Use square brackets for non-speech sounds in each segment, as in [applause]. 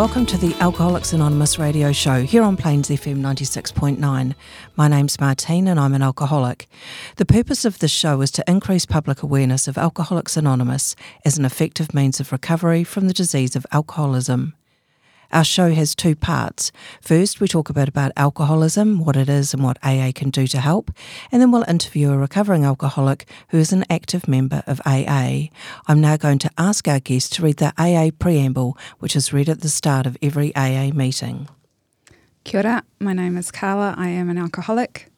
Welcome to the Alcoholics Anonymous radio show here on Plains FM 96.9. My name's Martine and I'm an alcoholic. The purpose of this show is to increase public awareness of Alcoholics Anonymous as an effective means of recovery from the disease of alcoholism. Our show has two parts. First, we talk a bit about alcoholism, what it is, and what AA can do to help, and then we'll interview a recovering alcoholic who is an active member of AA. I'm now going to ask our guest to read the AA preamble, which is read at the start of every AA meeting. Kia ora, my name is Carla. I am an alcoholic.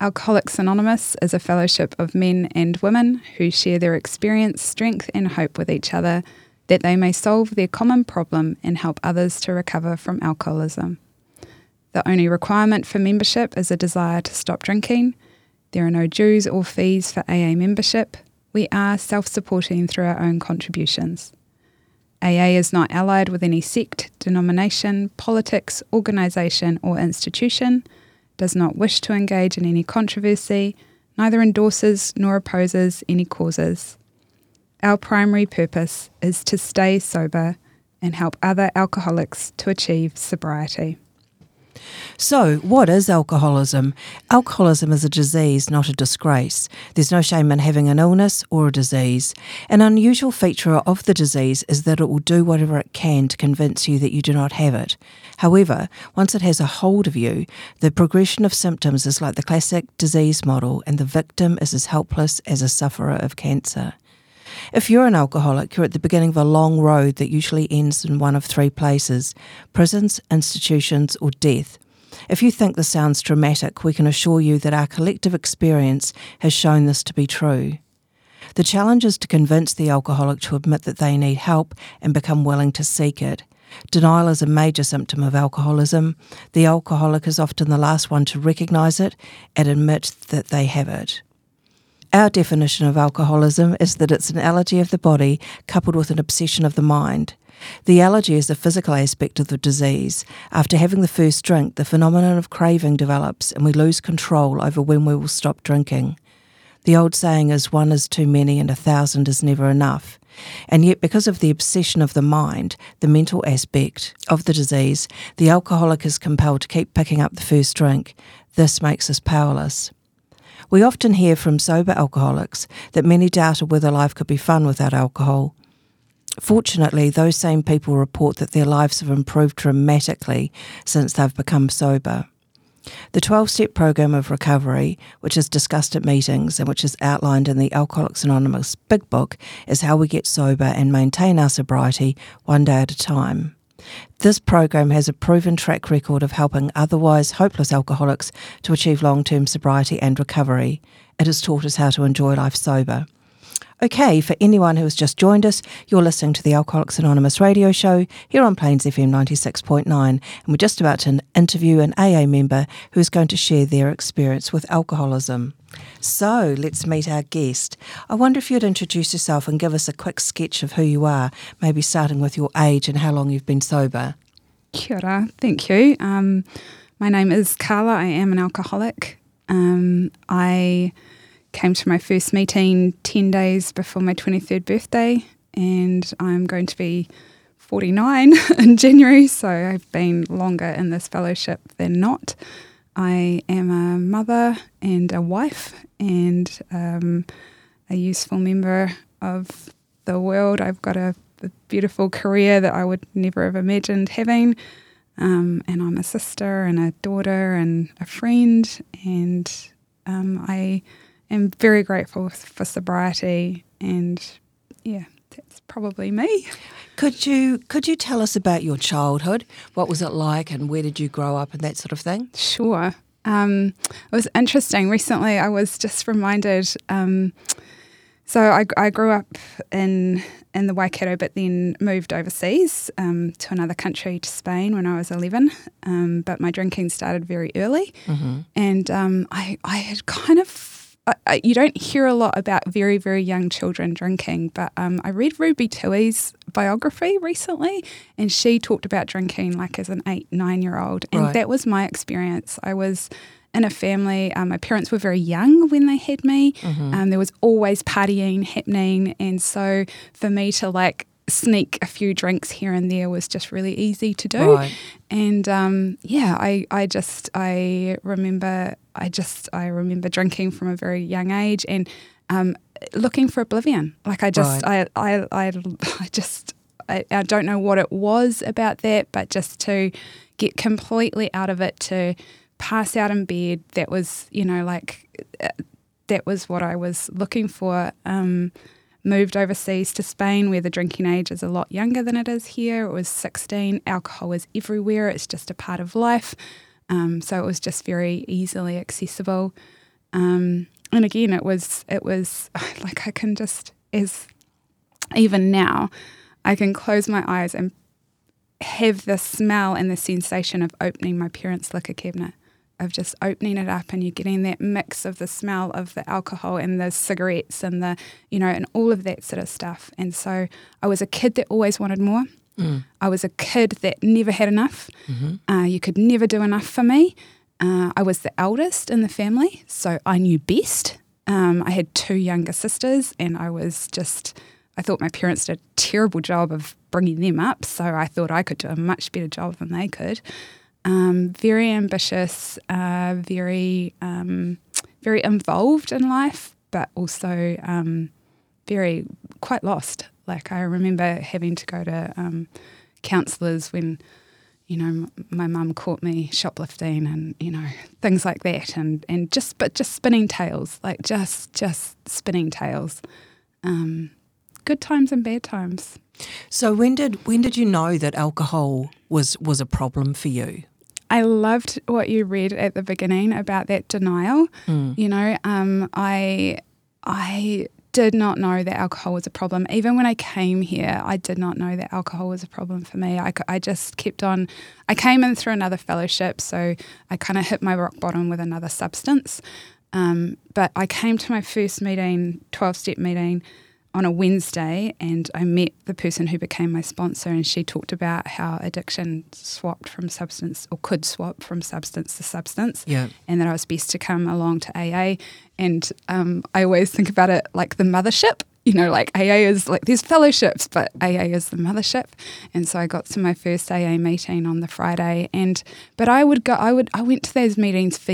Alcoholics Anonymous is a fellowship of men and women who share their experience, strength, and hope with each other that they may solve their common problem and help others to recover from alcoholism. The only requirement for membership is a desire to stop drinking. There are no dues or fees for AA membership. We are self supporting through our own contributions. AA is not allied with any sect, denomination, politics, organisation, or institution, does not wish to engage in any controversy, neither endorses nor opposes any causes. Our primary purpose is to stay sober and help other alcoholics to achieve sobriety. So, what is alcoholism? Alcoholism is a disease, not a disgrace. There's no shame in having an illness or a disease. An unusual feature of the disease is that it will do whatever it can to convince you that you do not have it. However, once it has a hold of you, the progression of symptoms is like the classic disease model, and the victim is as helpless as a sufferer of cancer. If you're an alcoholic, you're at the beginning of a long road that usually ends in one of three places prisons, institutions, or death. If you think this sounds dramatic, we can assure you that our collective experience has shown this to be true. The challenge is to convince the alcoholic to admit that they need help and become willing to seek it. Denial is a major symptom of alcoholism. The alcoholic is often the last one to recognise it and admit that they have it. Our definition of alcoholism is that it's an allergy of the body coupled with an obsession of the mind. The allergy is the physical aspect of the disease. After having the first drink, the phenomenon of craving develops and we lose control over when we will stop drinking. The old saying is one is too many and a thousand is never enough. And yet, because of the obsession of the mind, the mental aspect of the disease, the alcoholic is compelled to keep picking up the first drink. This makes us powerless. We often hear from sober alcoholics that many doubted whether life could be fun without alcohol. Fortunately, those same people report that their lives have improved dramatically since they've become sober. The 12 step program of recovery, which is discussed at meetings and which is outlined in the Alcoholics Anonymous Big Book, is how we get sober and maintain our sobriety one day at a time. This program has a proven track record of helping otherwise hopeless alcoholics to achieve long term sobriety and recovery. It has taught us how to enjoy life sober. Okay, for anyone who has just joined us, you're listening to the Alcoholics Anonymous radio show here on Plains FM 96.9, and we're just about to interview an AA member who is going to share their experience with alcoholism. So let's meet our guest. I wonder if you'd introduce yourself and give us a quick sketch of who you are, maybe starting with your age and how long you've been sober. Kia ora, thank you. Um, my name is Carla. I am an alcoholic. Um, I came to my first meeting 10 days before my 23rd birthday, and I'm going to be 49 [laughs] in January, so I've been longer in this fellowship than not. I am a mother and a wife and um, a useful member of the world. I've got a, a, beautiful career that I would never have imagined having. Um, and I'm a sister and a daughter and a friend. And um, I am very grateful for sobriety. And yeah, that's probably me. Could you could you tell us about your childhood? What was it like, and where did you grow up, and that sort of thing? Sure. Um, it was interesting. Recently, I was just reminded um, So I, I grew up in in the Waikato, but then moved overseas um, to another country, to Spain, when I was eleven. Um, but my drinking started very early, Mm-hmm. and um, I I had kind of. I, I, you don't hear a lot about very, very young children drinking, but um, I read Ruby Tui's biography recently, and she talked about drinking like as an eight, nine year old. And Right. that was my experience. I was in a family, um, my parents were very young when they had me. Mm-hmm. Um, there was always partying happening. And so for me to like sneak a few drinks here and there was just really easy to do. Right. And um, yeah, I, I just I remember I just I remember drinking from a very young age and um, looking for oblivion. Like I just I, I I [laughs] I just I, I don't know what it was about that, but just to get completely out of it to pass out in bed. That was you know like uh, that was what I was looking for. Um, moved overseas to Spain where the drinking age is a lot younger than it is here. It was 16. Alcohol is everywhere, it's just a part of life. Um, so it was just very easily accessible. Um, and again, it was, it was [laughs] like I can just, as even now, I can close my eyes and have the smell and the sensation of opening my parents' liquor cabinet, of just opening it up and you're getting that mix of the smell of the alcohol and the cigarettes and the, you know, and all of that sort of stuff. And so I was a kid that always wanted more. I was a kid that never had enough. Uh, you could never do enough for me. Uh, I was the eldest in the family, so I knew best. Um, I had two younger sisters, and I was just, I thought my parents did a terrible job of bringing them up, so I thought I could do a much better job than they could. Um, very ambitious, uh, very, um, very involved in life, but also um, very quite lost. Like I remember having to go to um, counsellors when, you know, my mum caught me shoplifting and you know things like that, and and just but just spinning tales, like just just spinning tales. Um, good times and bad times. So when did when did you know that alcohol was was a problem for you? I loved what you read at the beginning about that denial. You know, um, I I did not know that alcohol was a problem. Even when I came here, I did not know that alcohol was a problem for me. I just kept on. I came in through another fellowship, so I kind of hit my rock bottom with another substance. Um, but I came to my first meeting, 12 step meeting, on a Wednesday, and I met the person who became my sponsor, and she talked about how addiction swapped from substance or could swap from substance to substance, Yeah. and that I was best to come along to AA. And um, I always think about it like the mothership. You know, like AA is like there's fellowships, but AA is the mothership. And so I got to my first AA meeting on the Friday, and but I would go, I would, I went to those meetings for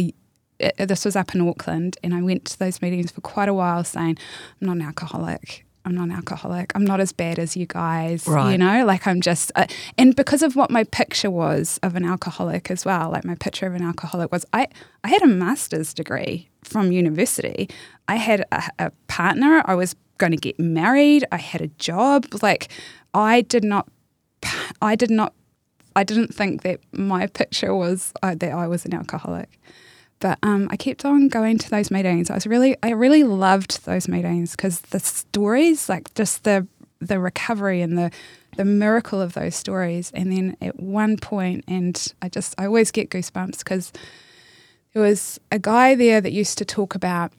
uh, this was up in Auckland, and I went to those meetings for quite a while saying, I'm not an alcoholic. I'm not an alcoholic. I'm not as bad as you guys. Right. You know, like I'm just, uh, and because of what my picture was of an alcoholic as well, like my picture of an alcoholic was, I, I had a master's degree from university. I had a, a partner. I was going to get married. I had a job. Like, I did not, I did not, I didn't think that my picture was uh, that I was an alcoholic. But um, I kept on going to those meetings. I was really, I really loved those meetings because the stories, like just the the recovery and the the miracle of those stories. And then at one point, and I just, I always get goosebumps because there was a guy there that used to talk about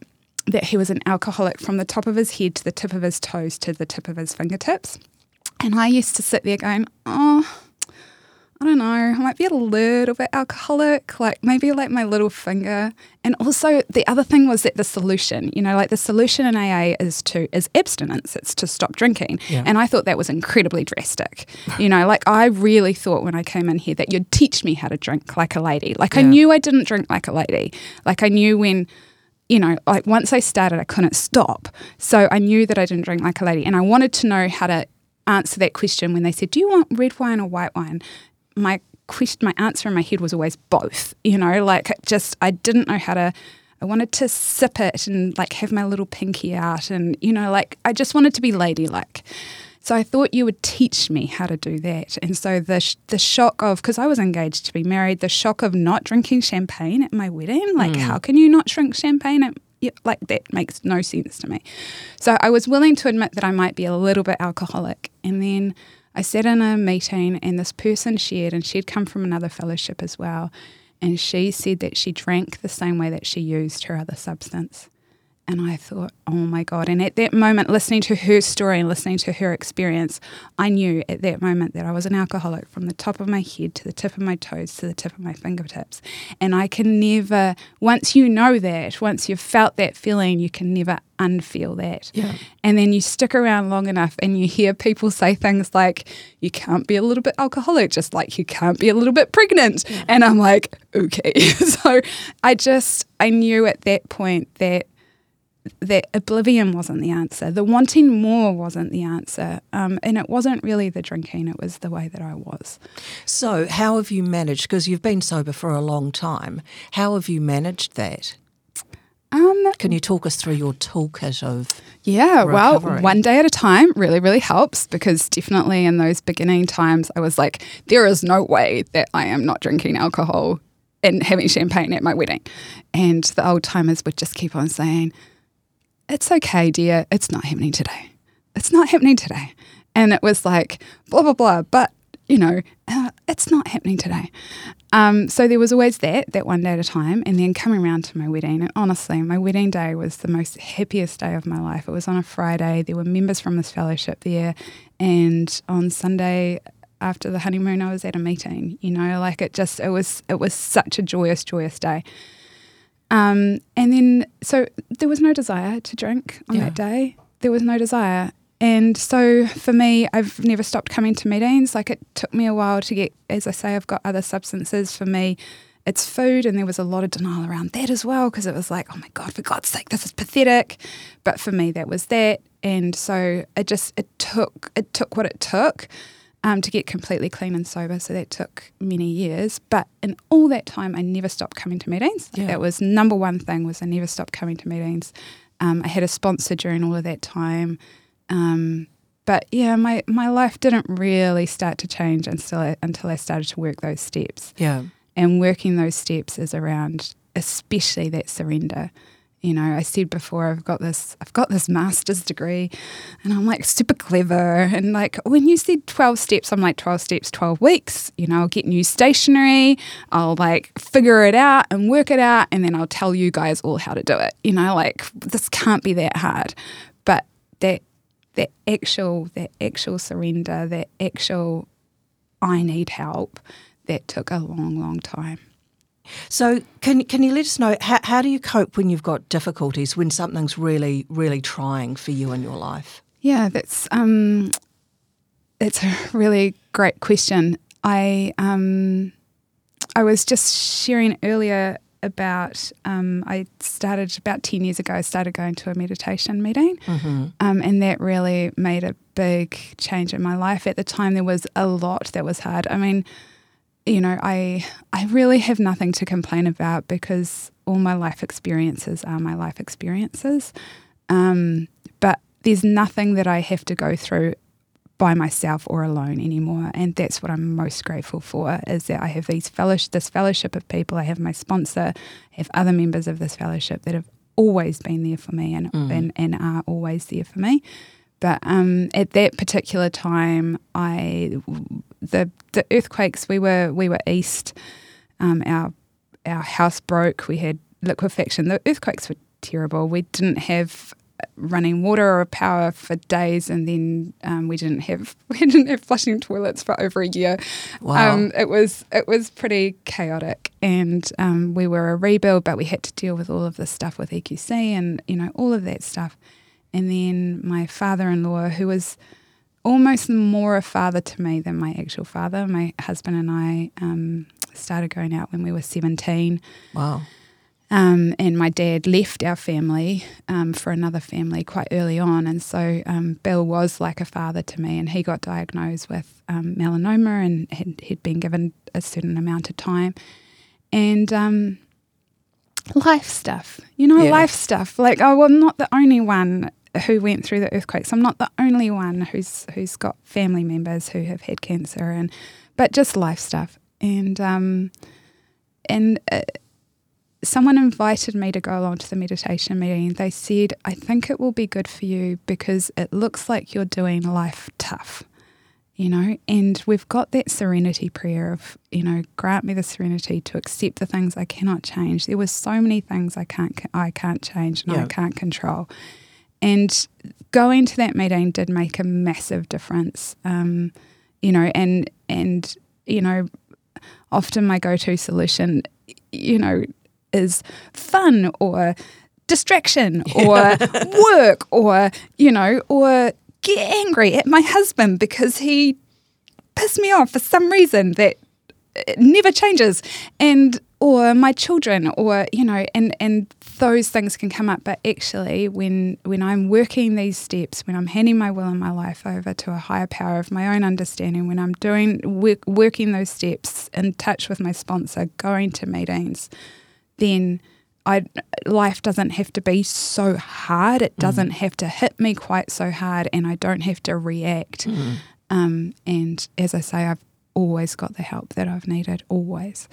that he was an alcoholic from the top of his head to the tip of his toes to the tip of his fingertips. And I used to sit there going, oh, I don't know, I might be a little bit alcoholic, like maybe like my little finger. And also the other thing was that the solution, you know, like the solution in AA is to is abstinence, it's to stop drinking. Yeah. And I thought that was incredibly drastic. you know, like I really thought when I came in here that you'd teach me how to drink like a lady. Like I knew I didn't drink like a lady. Like I knew when you know, like once I started, I couldn't stop. So I knew that I didn't drink like a lady. And I wanted to know how to answer that question when they said, Do you want red wine or white wine? My question, my answer in my head was always both, you know, like just, I didn't know how to. I wanted to sip it and like have my little pinky out, and you know, like I just wanted to be ladylike. So I thought you would teach me how to do that. And so the sh- the shock of because I was engaged to be married, the shock of not drinking champagne at my wedding, like mm. how can you not drink champagne at, yeah, like that makes no sense to me. So I was willing to admit that I might be a little bit alcoholic. And then I sat in a meeting and this person shared, and she'd come from another fellowship as well. And she said that she drank the same way that she used her other substance. And I thought, oh my God. And at that moment, listening to her story and listening to her experience, I knew at that moment that I was an alcoholic from the top of my head to the tip of my toes to the tip of my fingertips. And I can never, once you know that, once you've felt that feeling, you can never unfeel that. Yeah. And then you stick around long enough and you hear people say things like, you can't be a little bit alcoholic, just like you can't be a little bit pregnant. Yeah. And I'm like, okay. [laughs] so I just, I knew at that point that that oblivion wasn't the answer. The wanting more wasn't the answer. Um, and it wasn't really the drinking, it was the way that I was. So, how have you managed? Because you've been sober for a long time. How have you managed that? Um, Can you talk us through your toolkit of yeah, recovery? well, one day at a time really, really helps because definitely in those beginning times, I was like, there is no way that I am not drinking alcohol and having champagne at my wedding. And the old timers would just keep on saying, it's okay, dear. It's not happening today. It's not happening today. And it was like, blah, blah, blah. But, you know, uh, it's not happening today. Um, so there was always that, that one day at a time. And then coming around to my wedding. And honestly, my wedding day was the most happiest day of my life. It was on a Friday. There were members from this fellowship there. And on Sunday, after the honeymoon, I was at a meeting. You know, like it just, it was, it was such a joyous, joyous day. Um, and then, so there was no desire to drink on Yeah. that day. There was no desire. And so for me, I've never stopped coming to meetings. Like it took me a while to get, as I say, I've got other substances. For me, it's food. And there was a lot of denial around that as well because it was like, oh my God, for God's sake, this is pathetic. But for me, that was that. And so it just, it took, it took what it took um, to get completely clean and sober. So that took many years. But in all that time, I never stopped coming to meetings. Yeah. That was number one thing was I never stopped coming to meetings. Um, I had a sponsor during all of that time. Um, but yeah, my, my life didn't really start to change until I, until I started to work those steps. Yeah. And working those steps is around especially that surrender. You know, I said before I've got this I've got this master's degree and I'm like super clever and like when you said 12 steps I'm like 12 steps 12 weeks you know I'll get new stationery I'll like figure it out and work it out and then I'll tell you guys all how to do it you know like this can't be that hard. But that that actual that actual surrender that actual I need help that took a long long time So, can can you let us know how, how do you cope when you've got difficulties when something's really really trying for you in your life? Yeah, that's um, it's a really great question. I um, I was just sharing earlier about um, I started about ten years ago. I started going to a meditation meeting, um, and that really made a big change in my life. At the time, there was a lot that was hard. I mean, you know, I I really have nothing to complain about because all my life experiences are my life experiences. Um, but there's nothing that I have to go through by myself or alone anymore, and that's what I'm most grateful for. Is that I have these fellowship, this fellowship of people. I have my sponsor, I have other members of this fellowship that have always been there for me and and, and are always there for me. But um, at that particular time, I the the earthquakes we were we were east. Um, our our house broke. We had liquefaction. The earthquakes were terrible. We didn't have running water or power for days, and then um, we didn't have [laughs] we didn't have flushing toilets for over a year. Wow. Um, it was it was pretty chaotic, and um, we were a rebuild, but we had to deal with all of this stuff with EQC and you know all of that stuff. And then my father-in-law, who was almost more a father to me than my actual father, my husband and I um, started going out when we were seventeen. Wow. Um, and my dad left our family um, for another family quite early on. And so um, Bill was like a father to me, and he got diagnosed with um, melanoma and had, he'd been given a certain amount of time. And um, life stuff, you know, Yeah. life stuff. Like, oh, well, I'm not the only one who went through the earthquakes. I'm not the only one who's who's got family members who have had cancer, and but just life stuff. And um, and uh, someone invited me to go along to the meditation meeting. They said, I think it will be good for you because it looks like you're doing life tough, you know, and we've got that serenity prayer of, you know, grant me the serenity to accept the things I cannot change. There were so many things I can't, I can't change and Yeah. I can't control. And going to that meeting did make a massive difference, um, you know, and, and, you know, often my go-to solution, you know, is fun or distraction or work or you know or get angry at my husband because he pissed me off for some reason that it never changes. And or my children or you know and and those things can come up but actually when when I'm working these steps when I'm handing my will and my life over to a higher power of my own understanding when I'm doing work, working those steps in touch with my sponsor going to meetings then I life doesn't have to be so hard. It doesn't have to hit me quite so hard, and I don't have to react. Um, and as I say, I've always got the help that I've needed. Always.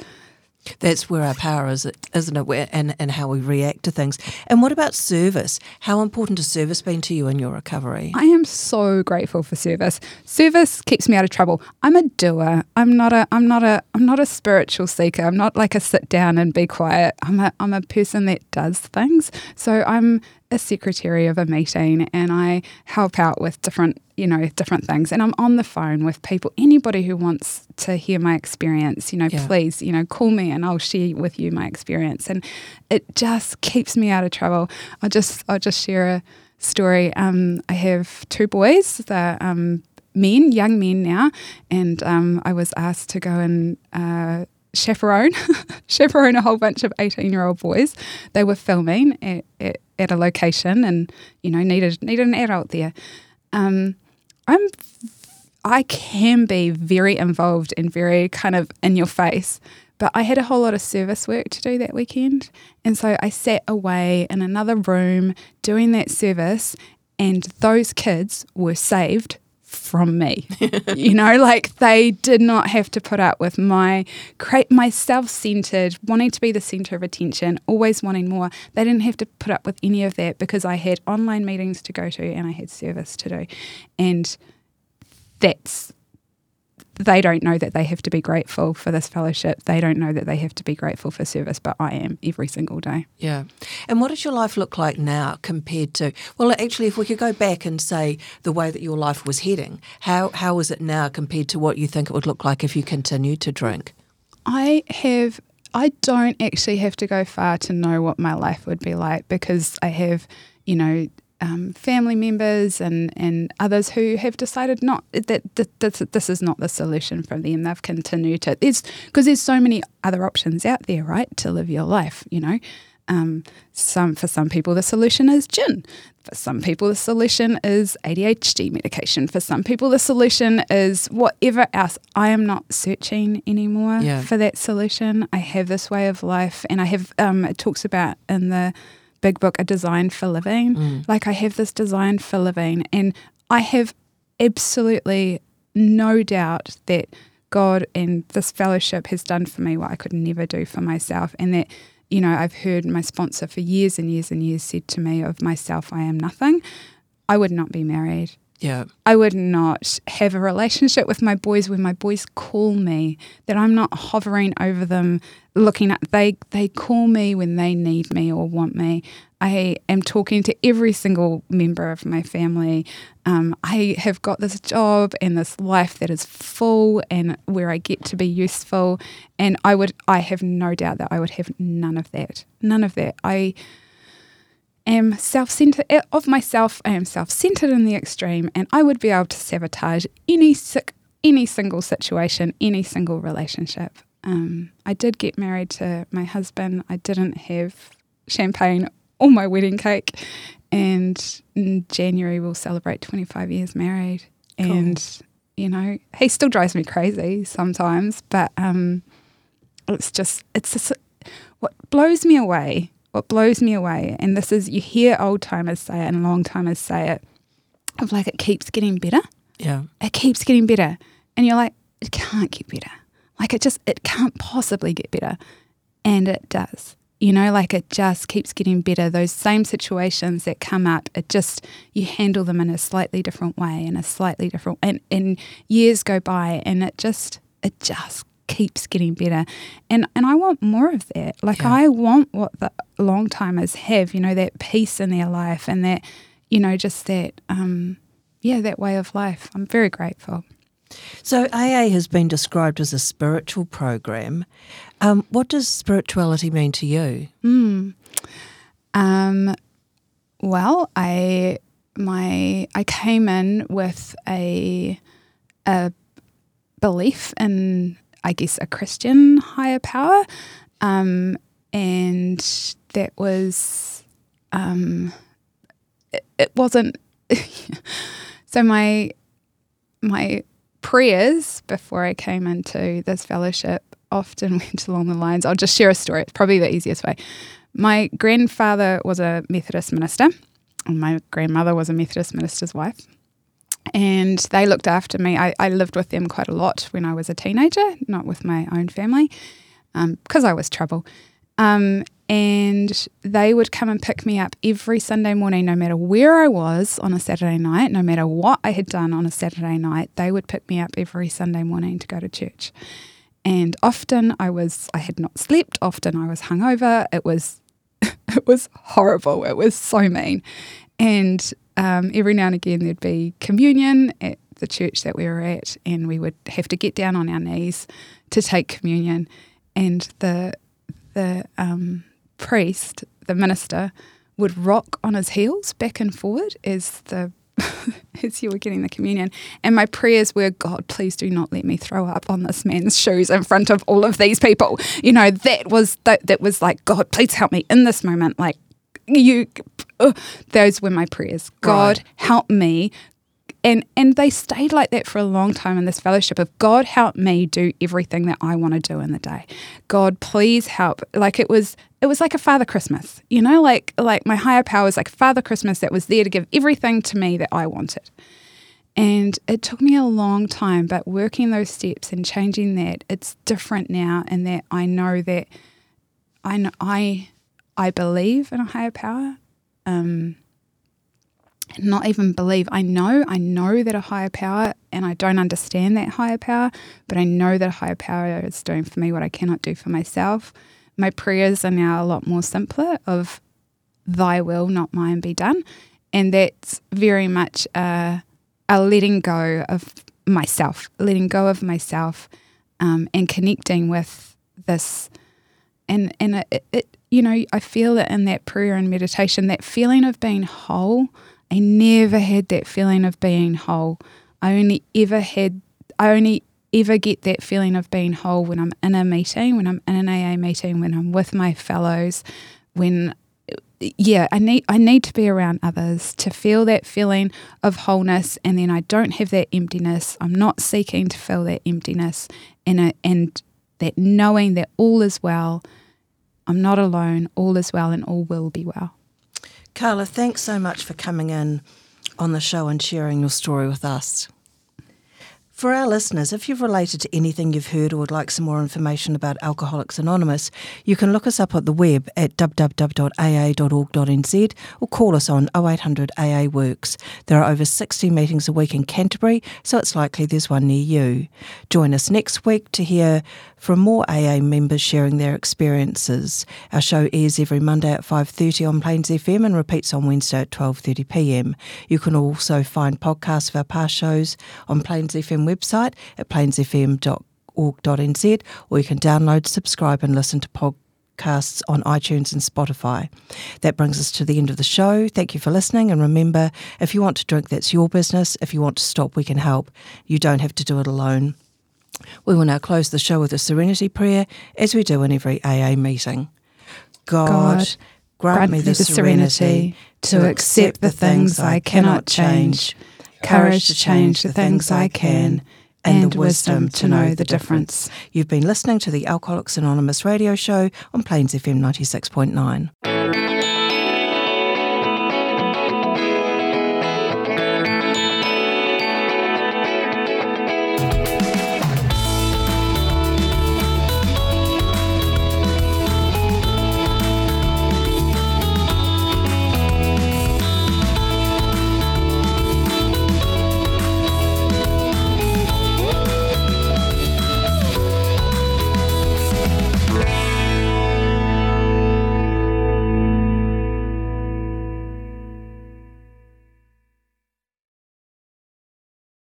That's where our power is, isn't it? And, and how we react to things. And what about service? How important has service been to you in your recovery? I am so grateful for service. Service keeps me out of trouble. I'm a doer. I'm not a I'm not a I'm not a spiritual seeker. I'm not like a sit down and be quiet. I'm a I'm a person that does things. So I'm a secretary of a meeting and I help out with different, you know, different things. And I'm on the phone with people. Anybody who wants to hear my experience, you know, Yeah. please, you know, call me and I'll share with you my experience. And it just keeps me out of trouble. I'll just I'll just share a story. Um, I have two boys. They're um, men, young men now, and um, I was asked to go and uh, chaperone, [laughs] chaperone a whole bunch of eighteen-year-old boys. They were filming at, at, at a location, and you know needed needed an adult there. Um, I'm I can be very involved and very kind of in your face. But I had a whole lot of service work to do that weekend. And so I sat away in another room doing that service, and those kids were saved from me. [laughs] you know, like they did not have to put up with my create my self-centered, wanting to be the center of attention, always wanting more. They didn't have to put up with any of that because I had online meetings to go to and I had service to do. And that's they don't know that they have to be grateful for this fellowship. They don't know that they have to be grateful for service, but I am every single day. Yeah. And what does your life look like now compared to, well, actually, if we could go back and say the way that your life was heading, how, how is it now compared to what you think it would look like if you continued to drink? I have I don't actually have to go far to know what my life would be like because I have, you know, um, family members and, and others who have decided not that, that this, this is not the solution for them. They've continued to there's because there's so many other options out there, right, to live your life. You know, um, some for some people the solution is gin. For some people the solution is ADHD medication. For some people the solution is whatever else. I am not searching anymore Yeah. for that solution. I have this way of life, and I have. Um, it talks about in the big book a design for living. Mm. Like I have this design for living, and I have absolutely no doubt that God and this fellowship has done for me what I could never do for myself, and that you know I've heard my sponsor for years and years and years said to me of myself, I am nothing. I would not be married. Yeah. I would not have a relationship with my boys where my boys call me, that I'm not hovering over them, looking at they they call me when they need me or want me. I am talking to every single member of my family. Um, I have got this job and this life that is full and where I get to be useful. And I would I have no doubt that I would have none of that. None of that. I am self-centered of myself. I am self-centered in the extreme, and I would be able to sabotage any sick, any single situation, any single relationship. Um, I did get married to my husband. I didn't have champagne or my wedding cake, and in January we'll celebrate 25 years married. And you know, he still drives me crazy sometimes, but um, it's just it's just what blows me away what blows me away and this is you hear old timers say it and long timers say it of like it keeps getting better Yeah. it keeps getting better and you're like it can't get better like it just it can't possibly get better and it does you know, like it just keeps getting better. Those same situations that come up, it just, you handle them in a slightly different way, in a slightly different, and, and years go by and it just, it just keeps getting better. And, and I want more of that. Like Yeah. I want what the long timers have, you know, that peace in their life and that, you know, just that, um, yeah, that way of life. I'm very grateful. So AA has been described as a spiritual program. Um, what does spirituality mean to you? Um, well, I my I came in with a a belief in I guess a Christian higher power, um, and that was um, it, it wasn't. [laughs] so my my prayers before I came into this fellowship often [laughs] went along the lines. I'll just share a story. It's probably the easiest way. My grandfather was a Methodist minister, and my grandmother was a Methodist minister's wife. And they looked after me. I, I lived with them quite a lot when I was a teenager, not with my own family, because I was trouble. Um, and they would come and pick me up every Sunday morning, no matter where I was on a Saturday night, no matter what I had done on a Saturday night. They would pick me up every Sunday morning to go to church. And often I was, I had not slept. Often I was hungover. It was, [laughs] it was horrible. It was so mean. And um, every now and again there'd be communion at the church that we were at, and we would have to get down on our knees to take communion. And the the um, priest, the minister, would rock on his heels back and forward as the [laughs] as you were getting the communion. And my prayers were, God, please do not let me throw up on this man's shoes in front of all of these people. You know, that was that, that was like, God, please help me in this moment. Like you, uh, those were my prayers. God, Right. help me. And and they stayed like that for a long time in this fellowship of God help me do everything that I want to do in the day. God please help. Like it was it was like a Father Christmas, you know, like like my higher power was like Father Christmas that was there to give everything to me that I wanted. And it took me a long time, but working those steps and changing that, it's different now, and that I know that I know, I I believe in a higher power. Um, not even believe. I know, I know that a higher power, and I don't understand that higher power, but I know that a higher power is doing for me what I cannot do for myself. My prayers are now a lot more simpler of thy will, not mine, be done. And that's very much a, a letting go of myself, letting go of myself um, and connecting with this. And, and it, it, you know, I feel it in that prayer and meditation, that feeling of being whole. I never had that feeling of being whole. I only ever had, I only ever get that feeling of being whole when I'm in a meeting, when I'm in an AA meeting, when I'm with my fellows, when yeah, I need I need to be around others to feel that feeling of wholeness, and then I don't have that emptiness. I'm not seeking to fill that emptiness, and and that knowing that all is well. I'm not alone. All is well, and all will be well. Carla, thanks so much for coming in on the show and sharing your story with us. For our listeners, if you've related to anything you've heard or would like some more information about Alcoholics Anonymous, you can look us up at the web at www.aa.org.nz or call us on 0800 AA Works. There are over 60 meetings a week in Canterbury, so it's likely there's one near you. Join us next week to hear from more AA members sharing their experiences. Our show airs every Monday at 5:30 on Plains FM and repeats on Wednesday at 12:30 p.m. You can also find podcasts of our past shows on Plains FM website at plainsfm.org.nz or you can download, subscribe and listen to podcasts on iTunes and Spotify. That brings us to the end of the show. Thank you for listening and remember if you want to drink that's your business. If you want to stop we can help. You don't have to do it alone. We will now close the show with a serenity prayer, as we do in every AA meeting. God, God, grant, me the serenity to accept the things I cannot change, courage to change the things I can, and the wisdom to know the difference. You've been listening to the Alcoholics Anonymous radio show on Plains FM 96.9.